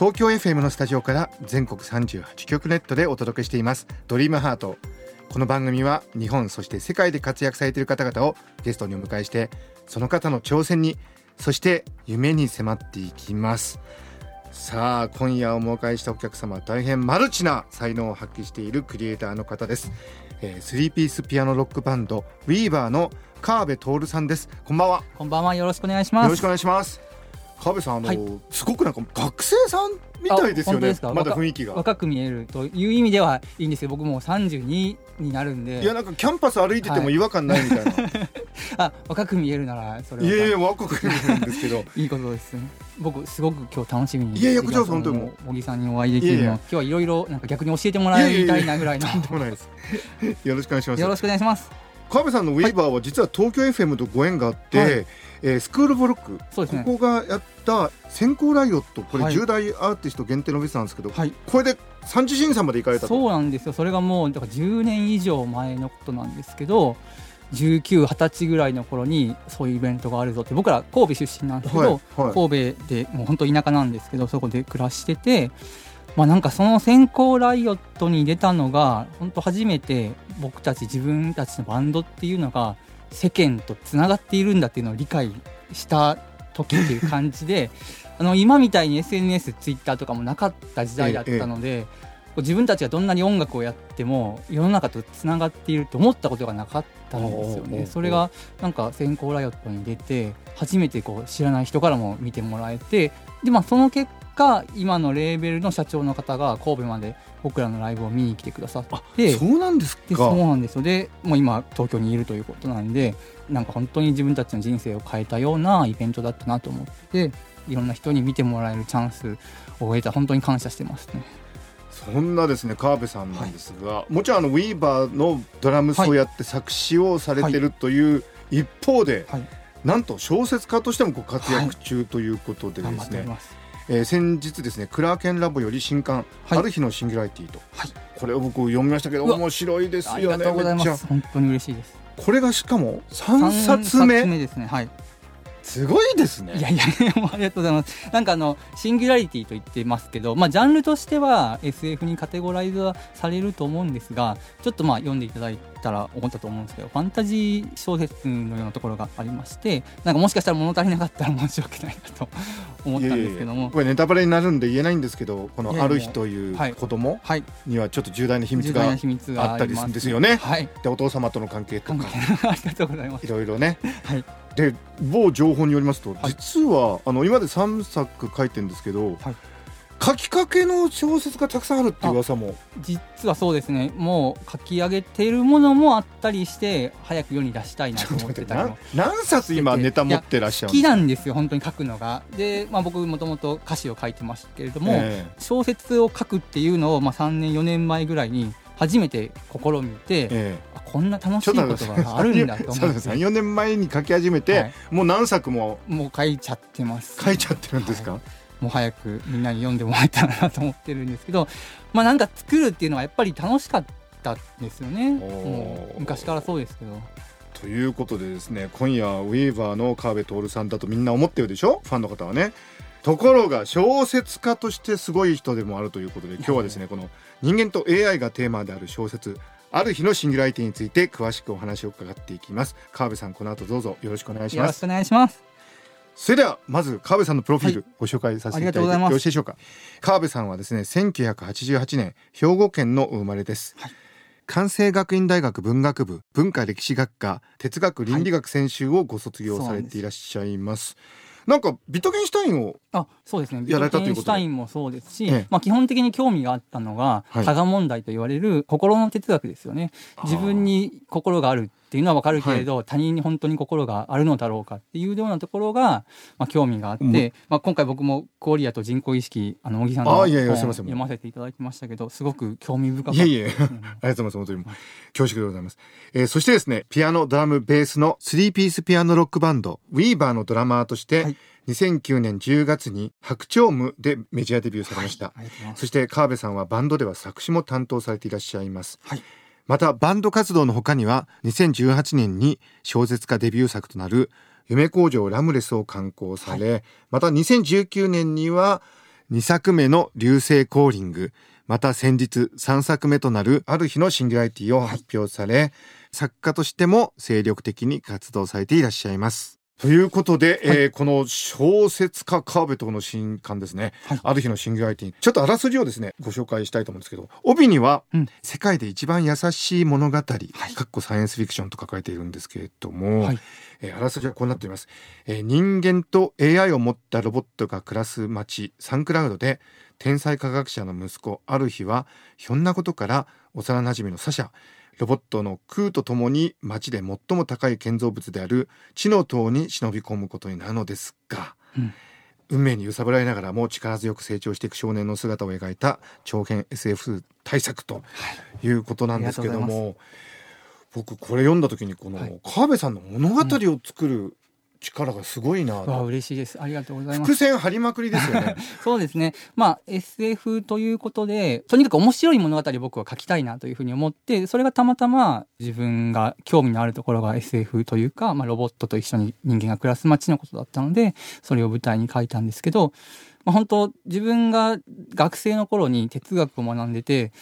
東京 FM のスタジオから全国38局ネットでお届けしています。ドリームハート。この番組は日本そして世界で活躍されている方々をゲストにお迎えしてその方の挑戦にそして夢に迫っていきます。さあ今夜お迎えしたお客様は大変マルチな才能を発揮しているクリエイターの方です、えー、スリーピースピアノロックバンドウィーバーの川辺徹さんです。こんばんは。こんばんは。よろしくお願いします。よろしくお願いします。川辺さん、あの、はい。すごくなんか学生さんみたいですよね。まだ雰囲気が。若く見えるという意味ではいいんですけど僕もう32になるんで。いや、なんかキャンパス歩いてても違和感ないみたいな。い、あ若く見えるならそれは。やいや、若く見えるんですけど。いいことですね。僕すごく今日楽しみにいやいやこちら本当にもう。茂木さんにお会いできるの。い今日はいろいろなんか逆に教えてもらいたいなぐらいの。とんでもないです。よろしくお願いします。よろしくお願いします川辺さんのウィーバーは実は東京 FM とご縁があって、はい。えースクールブロック、そうですね。ここがやった先行ライオットこれはい。10代アーティスト限定のフェスなんですけど、はい。これで三次審査まで行かれたと。そうなんですよ。それがもうだから10年以上前のことなんですけど19、20歳ぐらいの頃にそういうイベントがあるぞって僕ら神戸出身なんですけど、はい。はい。神戸でもう本当田舎なんですけどそこで暮らしてて、まあ、なんかその先行ライオットに出たのが本当初めて僕たち自分たちのバンドっていうのが世間とつながっているんだっていうのを理解した時っていう感じで あの今みたいに SNS、ツイッターとかもなかった時代だったので。こう自分たちがどんなに音楽をやっても世の中とつながっていると思ったことがなかったんですよね。それがなんか先行ライオットに出て初めてこう知らない人からも見てもらえてで、まあ、その結果今のレーベルの社長の方が神戸まで僕らのライブを見に来てくださって。そうなんですでそうか。なんですよ。でもう今東京にいるということなんでなんか本当に自分たちの人生を変えたようなイベントだったなと思っていろんな人に見てもらえるチャンスを得た本当に感謝してますね。そんなですね川辺さんなんですが、もちろんあのウィーバーのドラムスをやって作詞をされてるという一方で、はい。なんと小説家としてもご活躍中ということで頑ですね。えー先日ですねクラーケンラボより新刊、はい。ある日のシンギュラリティと、はい。これを僕読みましたけど面白いですありがよねとうございます。本当に嬉しいです。これがしかも3冊三目ですね。はいすごいですね。いやいや ありがとうございます。なんかあのシンギュラリティと言ってますけどまあジャンルとしては SF にカテゴライズはされると思うんですがちょっとまあ読んでいただいたら思ったと思うんですけどファンタジー小説のようなところがありましてなんかもしかしたら物足りなかったら申し訳ないなと 思ったんですけども。これネタバレになるんで言えないんですけどこのある日というはい。子供はい。にはちょっと重大な秘密があったりするんですよね。はい。でお父様との関係と関か係 ありがとうございます。いろいろね。はいで某情報によりますと、はい。実はあの今まで3作書いてるんですけど、はい。書きかけの小説がたくさんあるっていう噂も。実はそうですね。もう書き上げてるものもあったりして早く世に出したいなと思ってたり何冊今ネタ持ってらっしゃるんですか？好きなんですよ本当に書くのが。で、まあ、僕もともと歌詞を書いてましたけれども、え小説を書くっていうのを、まあ、3年4年前ぐらいに初めて試みて、ええ。あこんな楽しいことがあるんだと思って。34年前に書き始めて、はい。もう何作ももう書いちゃってます。書いちゃってるんですか、もう早くみんなに読んでもらえたらなと思ってるんですけどまあなんか作るっていうのはやっぱり楽しかったんですよね。もう昔からそうですけど。ということでですね今夜ウィーバーの川辺徹さんだとみんな思ってるでしょ？ファンの方はねところが小説家としてすごい人でもあるということで今日はですねこの人間と AI がテーマである小説ある日のシンギュラリティについて詳しくお話を伺っていきます。川辺さんこの後どうぞよろしくお願いします。よろしくお願いします。それではまず川辺さんのプロフィールご紹介させていただいてありがとうございます。よろしいでしょうか川辺さんはですね1988年兵庫県のお生まれです、はい。関西学院大学文学部文化歴史学科哲学倫理学専修をご卒業されていらっしゃいます、なんかビットゲンシュタインをあそうですね。ビトゲンシュタインもそうですし、ええ。まあ、基本的に興味があったのがはい。加賀問題と言われる心の哲学ですよね。自分に心があるっていうのは分かるけれど、他人に本当に心があるのだろうかっていうようなところが、まあ、興味があって、うん。まあ、今回僕もクオリアと人工意識あの小木さんの本すいません。読ませていただきましたけどすごく興味深かっいえいえたですねありがとうございます。本当に恐縮でございます、えーそしてですねピアノドラムベースの3ピースピアノロックバンドウィーバーのドラマーとして、はい。2009年10月に白鳥夢でメジャーデビューされました、ありがとうございそして川辺さんはバンドでは作詞も担当されていらっしゃいます、はいまたバンド活動の他には2018年に小説家デビュー作となる夢工場ラムレスを刊行され、また2019年には2作目の流星コーリングまた先日3作目となるある日のシンギュラリティを発表され、作家としても精力的に活動されていらっしゃいます。ということで、えーこの小説家川辺との新刊ですね、はい。ある日のシンギュラリティちょっとあらすじをですねご紹介したいと思うんですけど帯には、うん。世界で一番優しい物語、かっこサイエンスフィクションと書かれているんですけれども、はい。えーあらすじはこうなっています、えー人間と AI を持ったロボットが暮らす街サンクラウドで天才科学者の息子ある日はひょんなことから幼馴染のサシャロボットの空とともに街で最も高い建造物である地の塔に忍び込むことになるのですが、うん。運命に揺さぶられながらも力強く成長していく少年の姿を描いた長編 SF 大作とい。うことなんですけどありがとうも、僕これ読んだ時にこのはい。川辺さんの物語を作る力がすごいなわあと、嬉しいですありがとうございます伏線張りまくりですよね。そうですね。まあ SF ということで、とにかく面白い物語を僕は書きたいなというふうに思って、それがたまたま自分が興味のあるところが SF というか、まあロボットと一緒に人間が暮らす街のことだったので、それを舞台に書いたんですけど、まあ本当自分が学生の頃に哲学を学んでて、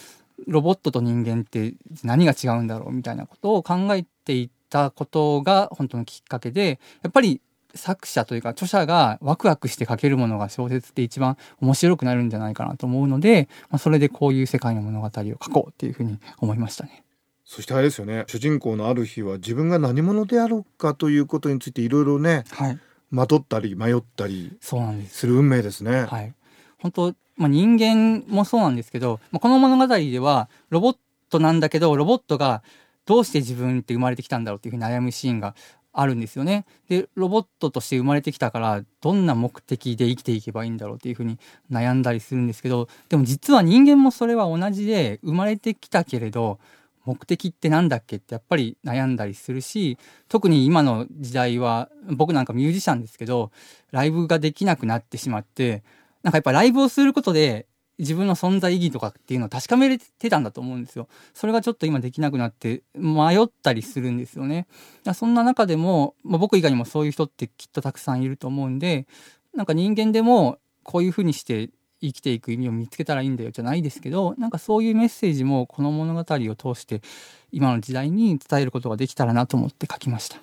ロボットと人間って何が違うんだろうみたいなことを考えていたことが本当のきっかけで、やっぱり作者というか著者がワクワクして書けるものが小説って一番面白くなるんじゃないかなと思うので、まあ、それでこういう世界の物語を書こうっていうふうに思いましたね。そしてあれですよね主人公のある日は自分が何者であろうかということについていろいろねはい。惑ったり迷ったりす。する運命ですね。はい。本当まあ、人間もそうなんですけど、まあ、この物語ではロボットなんだけど、ロボットがどうして自分って生まれてきたんだろうっていうふうに悩むシーンがあるんですよね。で、ロボットとして生まれてきたから、どんな目的で生きていけばいいんだろうっていうふうに悩んだりするんですけど、でも実は人間もそれは同じで、生まれてきたけれど、目的ってなんだっけってやっぱり悩んだりするし特に今の時代は僕なんかミュージシャンですけどライブができなくなってしまってなんかやっぱライブをすることで自分の存在意義とかっていうのを確かめれてたんだと思うんですよ。それがちょっと今できなくなって迷ったりするんですよね。そんな中でも、まあ、僕以外にもそういう人ってきっとたくさんいると思うんでなんか人間でもこういうふうにして生きていく意味を見つけたらいいんだよじゃないですけどなんかそういうメッセージもこの物語を通して今の時代に伝えることができたらなと思って書きました。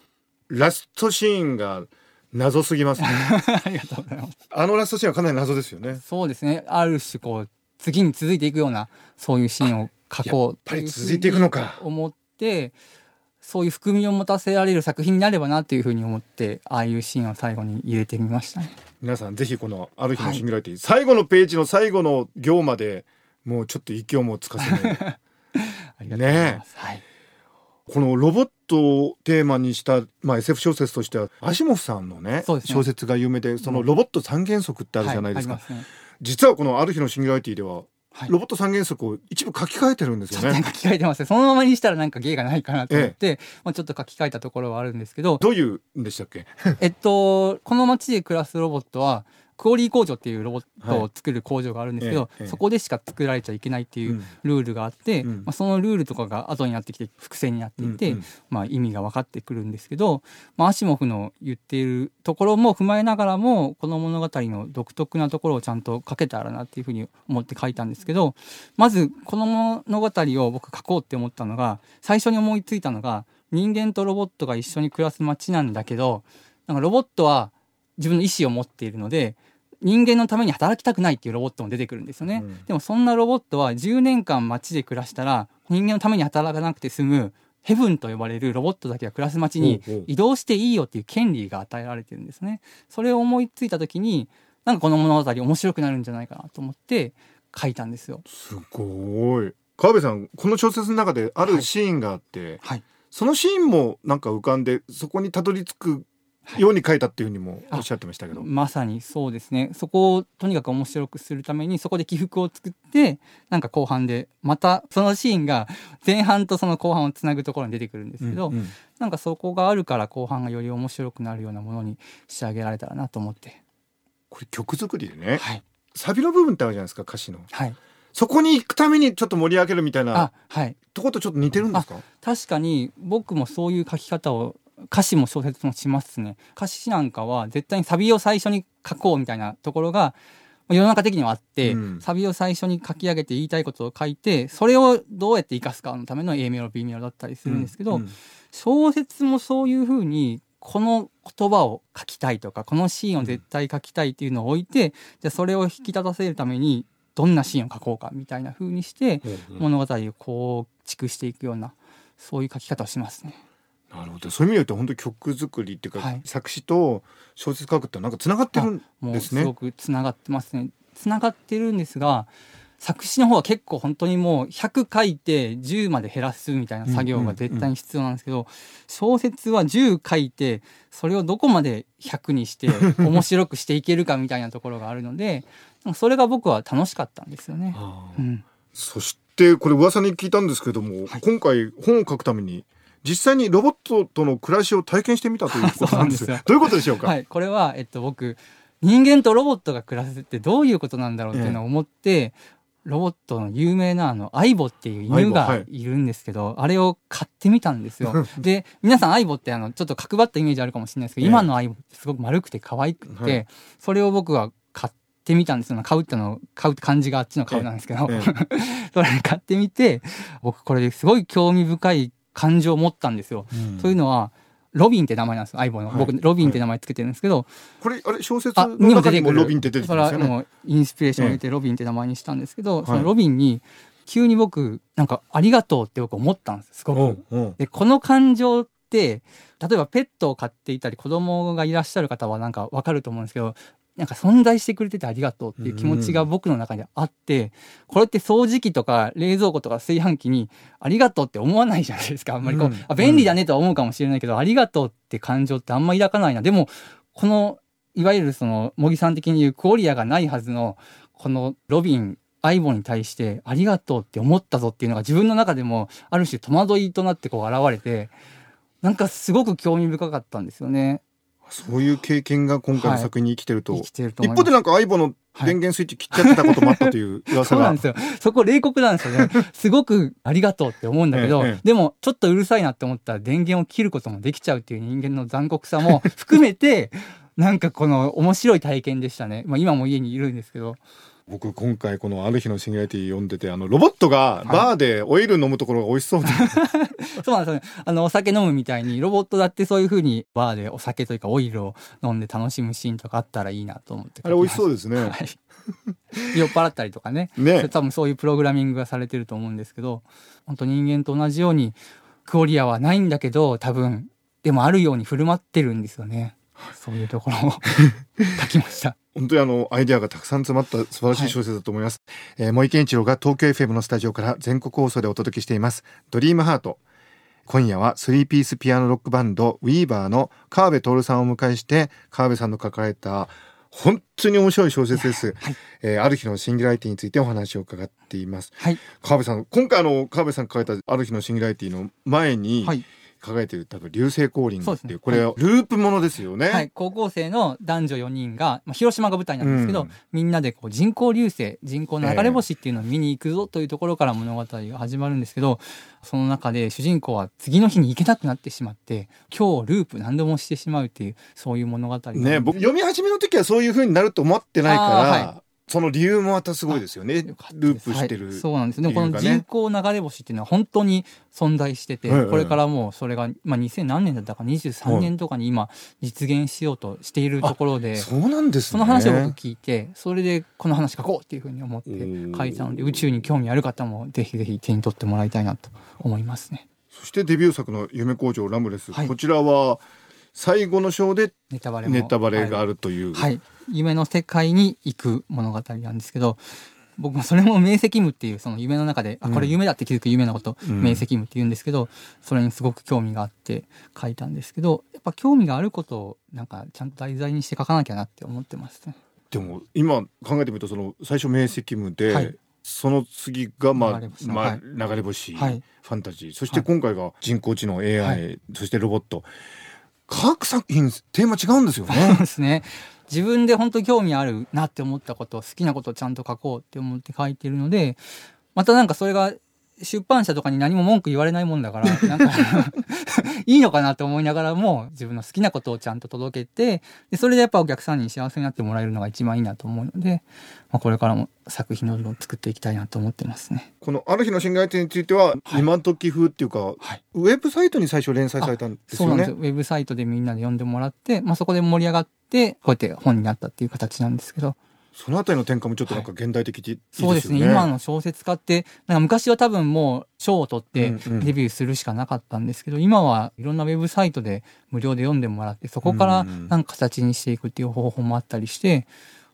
ラストシーンが謎すぎますね。ありがとうございます。あのラストシーンはかなり謎ですよね。そうですね。ある種こう次に続いていくようなそういうシーンを書こうやっぱり続いていくのかと思ってそういう含みを持たせられる作品になればなというふうに思ってああいうシーンを最後に入れてみましたね。皆さんぜひこのある日のシンギュラリティ、最後のページの最後の行までもうちょっと息をもつかせない ありがとうございます。はい。このロボットをテーマにした、まあ、SF 小説としてはアシモフさんのねね。小説が有名でそのロボット三原則ってあるじゃないですか、はいすね。実はこのある日のシンギュラリティでははい。ロボット三原則を一部書き換えてるんですよね。書き換えてますね。そのままにしたらなんか芸がないかなと思って、まあ、ちょっと書き換えたところはあるんですけど、どういうんでしたっけ？えっと、この街で暮らすロボットは、クオリー工場っていうロボットを作る工場があるんですけど、そこでしか作られちゃいけないっていううん。ルールがあって、うん。まあ、そのルールとかが後になってきて伏線になっていて、まあ、意味が分かってくるんですけど、まあ、アシモフの言っているところも踏まえながらもこの物語の独特なところをちゃんと書けたらなっていうふうに思って書いたんですけどまずこの物語を僕書こうって思ったのが最初に思いついたのが人間とロボットが一緒に暮らす街なんだけどなんかロボットは自分の意思を持っているので人間のために働きたくないっていうロボットも出てくるんですよね、うん。でもそんなロボットは10年間街で暮らしたら人間のために働かなくて済むヘブンと呼ばれるロボットだけが暮らす街に移動していいよっていう権利が与えられてるんですね。それを思いついた時になんかこの物語面白くなるんじゃないかなと思って書いたんですよ。すごい。川辺さんこの小説の中であるシーンがあって、はい、そのシーンもなんか浮かんでそこにたどり着くように書いたっていうふうにもおっしゃってましたけど、まさにそうですね。そこをとにかく面白くするためにそこで起伏を作ってなんか後半でまたそのシーンが前半とその後半をつなぐところに出てくるんですけど、うんうん。なんかそこがあるから後半がより面白くなるようなものに仕上げられたらなと思って。これ曲作りでね、はい。サビの部分ってあるじゃないですか歌詞の。はい。そこに行くためにちょっと盛り上げるみたいなあはいとことちょっと似てるんですか確かに僕もそういう書き方を歌詞も小説もしますね。歌詞なんかは絶対にサビを最初に書こうみたいなところが世の中的にはあって、うん。サビを最初に書き上げて言いたいことを書いてそれをどうやって生かすかのための A メロ B メロだったりするんですけど、うん小説もそういうふうにこの言葉を書きたいとかこのシーンを絶対書きたいっていうのを置いて、じゃあそれを引き立たせるためにどんなシーンを書こうかみたいな風にしてうん。物語を構築していくようなそういう書き方をしますね。なるほど。そういう意味で言うと本当に曲作りっていうか、はい。作詞と小説書くってなんかつながってるんですね。すごくつながってますね。つながってるんですが作詞の方は結構本当にもう100書いて10まで減らすみたいな作業が絶対に必要なんですけど、小説は10書いてそれをどこまで100にして面白くしていけるかみたいなところがあるのでそれが僕は楽しかったんですよね。うん、そしてこれ噂に聞いたんですけども、はい。今回本を書くために実際にロボットとの暮らしを体験してみたということなんです どういうことでしょうか、はい、これは、えっと、僕人間とロボットが暮らすってどういうことなんだろうっていうのを思って、ロボットの有名なあのアイボっていう犬がい。るんですけど、あれを買ってみたんですよ。で皆さんアイボってあのちょっと角張ったイメージあるかもしれないですけど、ええ。今のアイボってすごく丸くて可愛くて、はい。それを僕は買ってみたんですよ。買うっての買うって漢字があっちの買うなんですけど、ええ。それ買ってみて僕これですごい興味深い感情を持ったんですよ。うんというのはロビンって名前なんですよ、相棒の。はい僕、ロビンって名前つけてるんですけど、これあれ小説あ、の中に。もロビンって出てきますよねもうインスピレーションを入れてロビンって名前にしたんですけど、いそのロビンに急に僕、なんかありがとうって僕思ったんです、すごく。で、この感情って、例えばペットを飼っていたり子供がいらっしゃる方はなんかわかると思うんですけど、なんか存在してくれててありがとうっていう気持ちが僕の中にあって、これって掃除機とか冷蔵庫とか炊飯器にありがとうって思わないじゃないですか。あんまりこう、うんあ便利だねとは思うかもしれないけど、ありがとうって感情ってあんま抱かないな。でも、この、いわゆるその、茂木さん的に言うクオリアがないはずの、このロビン、相棒に対してありがとうって思ったぞっていうのが自分の中でもある種戸惑いとなってこう現れて、なんかすごく興味深かったんですよね。そういう経験が今回の作品に生きてると、生きてると一。方でなんか相棒の電源スイッチ切っちゃってたこともあったという噂が、そうなんですよ。そこ冷酷なんですよね。すごくありがとうって思うんだけど、ええええでもちょっとうるさいなって思ったら電源を切ることもできちゃうっていう人間の残酷さも 含めて、なんかこの面白い体験でしたね。まあ今も家にいるんですけど。僕今回この「ある日のシンギュラリティ」読んでてあのロボットがバーでオイル飲むところが美味しそうで、そうなんですよね。あの、お酒飲むみたいに、ロボットだってそういう風にバーでお酒というかオイルを飲んで楽しむシーンとかあったらいいなと思って。あれ美味しそうでですね。はい。酔っ払ったりとかね。ね多分そういうプログラミングがされてると思うんですけど本当人間と同じようにクオリアはないんだけど多分でもあるように振る舞ってるんですよねそういうところを 書きました本当にあのアイデアがたくさん詰まった素晴らしい小説だと思います、えー森健一郎が東京 FM のスタジオから全国放送でお届けしています。ドリームハート。今夜はスリーピースピアノロックバンドウィーバーの川辺徹さんをお迎えして川辺さんの書かれた本当に面白い小説です、えーある日のシンギュラリティについてお話を伺っています。はい。川辺さん今回あの川辺さんが書いたある日のシンギュラリティの前に、はい、書かれている多分流星降臨っていうこれはループものですよね、はい、高校生の男女4人が、まあ、広島が舞台なんですけど、うん。みんなでこう人工流星人工の流れ星っていうのを見に行くぞというところから物語が始まるんですけどその中で主人公は次の日に行けなくなってしまって今日ループ何度もしてしまうっていうそういう物語がね僕読み始めの時はそういう風になると思ってないから、その理由もまたすごいですよね。ループしてる、はい。そうなんです。でもこの人工流れ星っていうのは本当に存在してて、ええこれからもうそれが、まあ、2000何年だったか23年とかに今実現しようとしているところで、そうなんですね。その話を僕聞いてそれでこの話書こうっていうふうに思ってお書いたので宇宙に興味ある方もぜひぜひ手に取ってもらいたいなと思いますね。そしてデビュー。作の夢工場ラムレス、はいこちらは最後の章でネタバレも。ネタバレがあるるという、はい、夢の世界に行く物語なんですけど僕もそれも明晰夢っていうその夢の中で、あこれ夢だって気づく夢のこと、うん。明晰夢って言うんですけどそれにすごく興味があって書いたんですけどやっぱ興味があることをなんかちゃんと題材にして書かなきゃなって思ってますね。でも今考えてみるとその最初明晰夢で、はい。その次がまあ流れ星のまあ、はい。流れ星、はい。ファンタジー。そしてはい。今回が人工知能 AI、はそしてロボット各作品テーマ違うんですよねそう。ですね。自分で本当興味あるなって思ったこと、好きなことをちゃんと書こうって思って書いてるので、またなんかそれが出版社とかに何も文句言われないもんだから、なんかいいのかなと思いながらも、自分の好きなことをちゃんと届けて、でそれでやっぱお客さんに幸せになってもらえるのが一番いいなと思うので、まあ、これからも作品を作っていきたいなと思ってますね。このある日の新外点については、はい今時風っていうか、はいウェブサイトに最初連載されたんですよねそうなんですよ。ウェブサイトでみんなで読んでもらって、まあ、そこで盛り上がって、こうやって本になったっていう形なんですけど、そのあたりの転換もちょっとなんか現代的でいいですよね。そうですね。今の小説家ってなんか昔は多分もう賞を取ってうんうん。デビューするしかなかったんですけど、今はいろんなウェブサイトで無料で読んでもらってそこからうんうん。なんか形にしていくっていう方法もあったりして、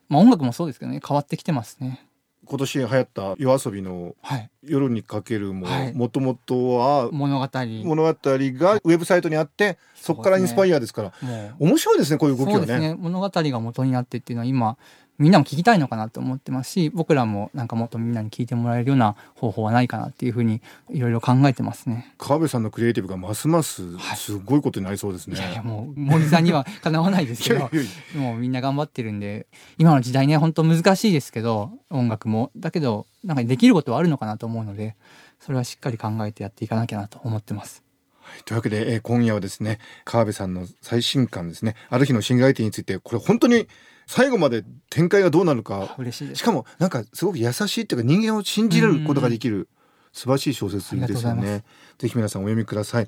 まあ、音楽もそうですけどね変わってきてますね。今年流行った夜遊びのはい、夜にかけるもはい。もともとは物語。物語がウェブサイトにあってそこからインスパイアですから面白いですねこういう動きはね。物語が元になってっていうのは今みんなも聞きたいのかなと思ってますし僕らもなんかもっとみんなに聞いてもらえるような方法はないかなっていうふうにいろいろ考えてますね。川辺さんのクリエイティブがますますはいすごいことになりそうですね。いやいやもう森さんにはかなわないですけどもうみんな頑張ってるんで今の時代ね本当難しいですけど音楽もだけどなんかできることはあるのかなと思うのでそれはしっかり考えてやっていかなきゃなと思ってます。というわけで、えー今夜はですね川辺さんの最新刊ですねある日のシンガリティについてこれ本当に最後まで展開がどうなるか嬉しいですしかもなんかすごく優しいっていうか人間を信じれることができる素晴らしい小説ですよね。ぜひ皆さんお読みください。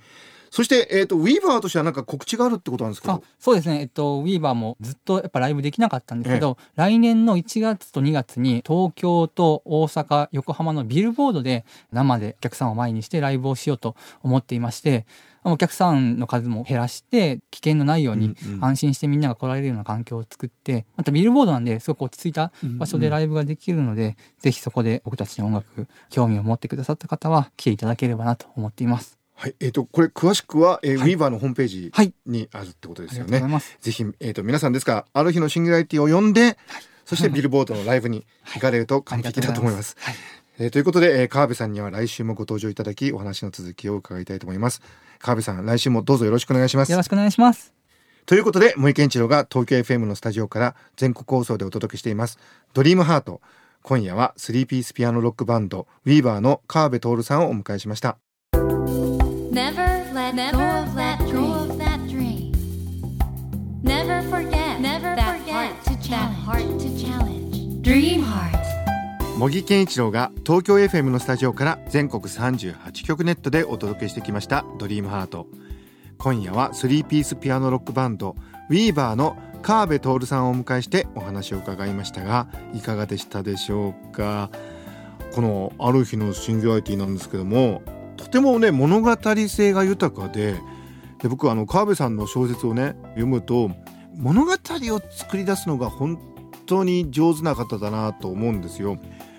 そして、えっ、と、ウィーバーとしてはなんか告知があるってことなんですけあど。そうですね、えっと、ウィーバーもずっとやっぱライブできなかったんですけど、来年の1月と2月に東京と大阪、横浜のビルボードで生でお客さんを前にしてライブをしようと思っていまして、お客さんの数も減らして、危険のないように安心してみんなが来られるような環境を作って、またビルボードなんですごく落ち着いた場所でライブができるので、ぜひそこで僕たちの音楽、興味を持ってくださった方は来ていただければなと思っています。はい、えっ、と、これ詳しくは、えーはいウィーバーのホームページはい。にあるってことですよね。ぜひ、えっ、と、皆さんですが、ある日のシンギュラリティを読んで、そしてビルボードのライブに行かれると完璧だと思います。はい。えーということで、えー川辺さんには来週もご登場いただき、お話の続きを伺いたいと思います。川辺さん、来週もどうぞよろしくお願いしますよ。ろしくお願いします。ということで、森健一郎が東京 FM のスタジオから全国放送でお届けしています。ドリームハート。今夜は3ピースピアノロックバンド、ウィーバーの川辺徹さんをお迎えしました。Never let go of that dream. Never forget that heart to challenge. Dream heart. 茂木健一郎が東京 FM のスタジオから全国38局ネットでお届けしてきました「ドリームハート今夜は3ピースピアノロックバンドウィーバーの川辺徹さんをお迎えしてお話を伺いましたがいかがでしたでしょうか？この「ある日のシンギュラリティ」なんですけどもとてもね物語性が豊かでで僕あの川辺さんの小説をね読むと物語を作り出すのが本当に上手な方だなと思うんですよ。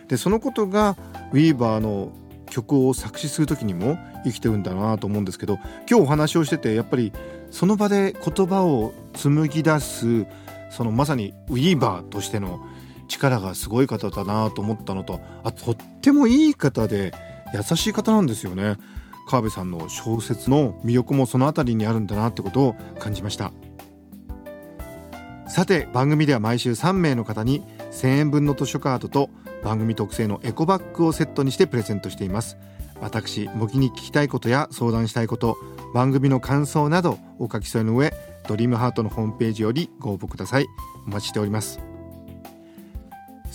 でそのことがウィーバーの曲を作詞する時にも生きてるんだなと思うんですけど今日お話をしててやっぱりその場で言葉を紡ぎ出すそのまさにウィーバーとしての力がすごい方だなと思ったのとあとってもいい方で優しい方なんですよね。川辺さんの小説の魅力もそのあたりにあるんだなってことを感じました。さて番組では毎週3名の方に1000円分の図書カードと番組特製のエコバッグをセットにしてプレゼントしています。私模擬に聞きたいことや相談したいこと番組の感想などお書き添えの上ドリームハートのホームページよりご応募ください。お待ちしております。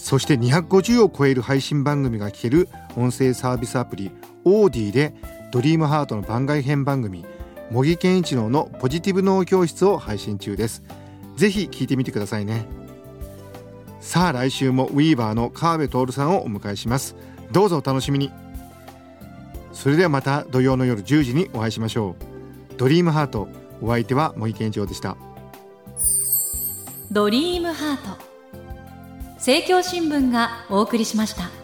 そして250を超える配信番組が聞ける音声サービスアプリオーディでドリームハートの番外編番組模擬健一郎のポジティブ脳教室を配信中です。ぜひ聞いてみてくださいね。さあ来週もウィーバーの川辺徹さんをお迎えします。どうぞお楽しみに。それではまた土曜の夜10時にお会いしましょう。ドリームハートお相手は茂木健一郎でした。ドリームハート。政教新聞がお送りしました。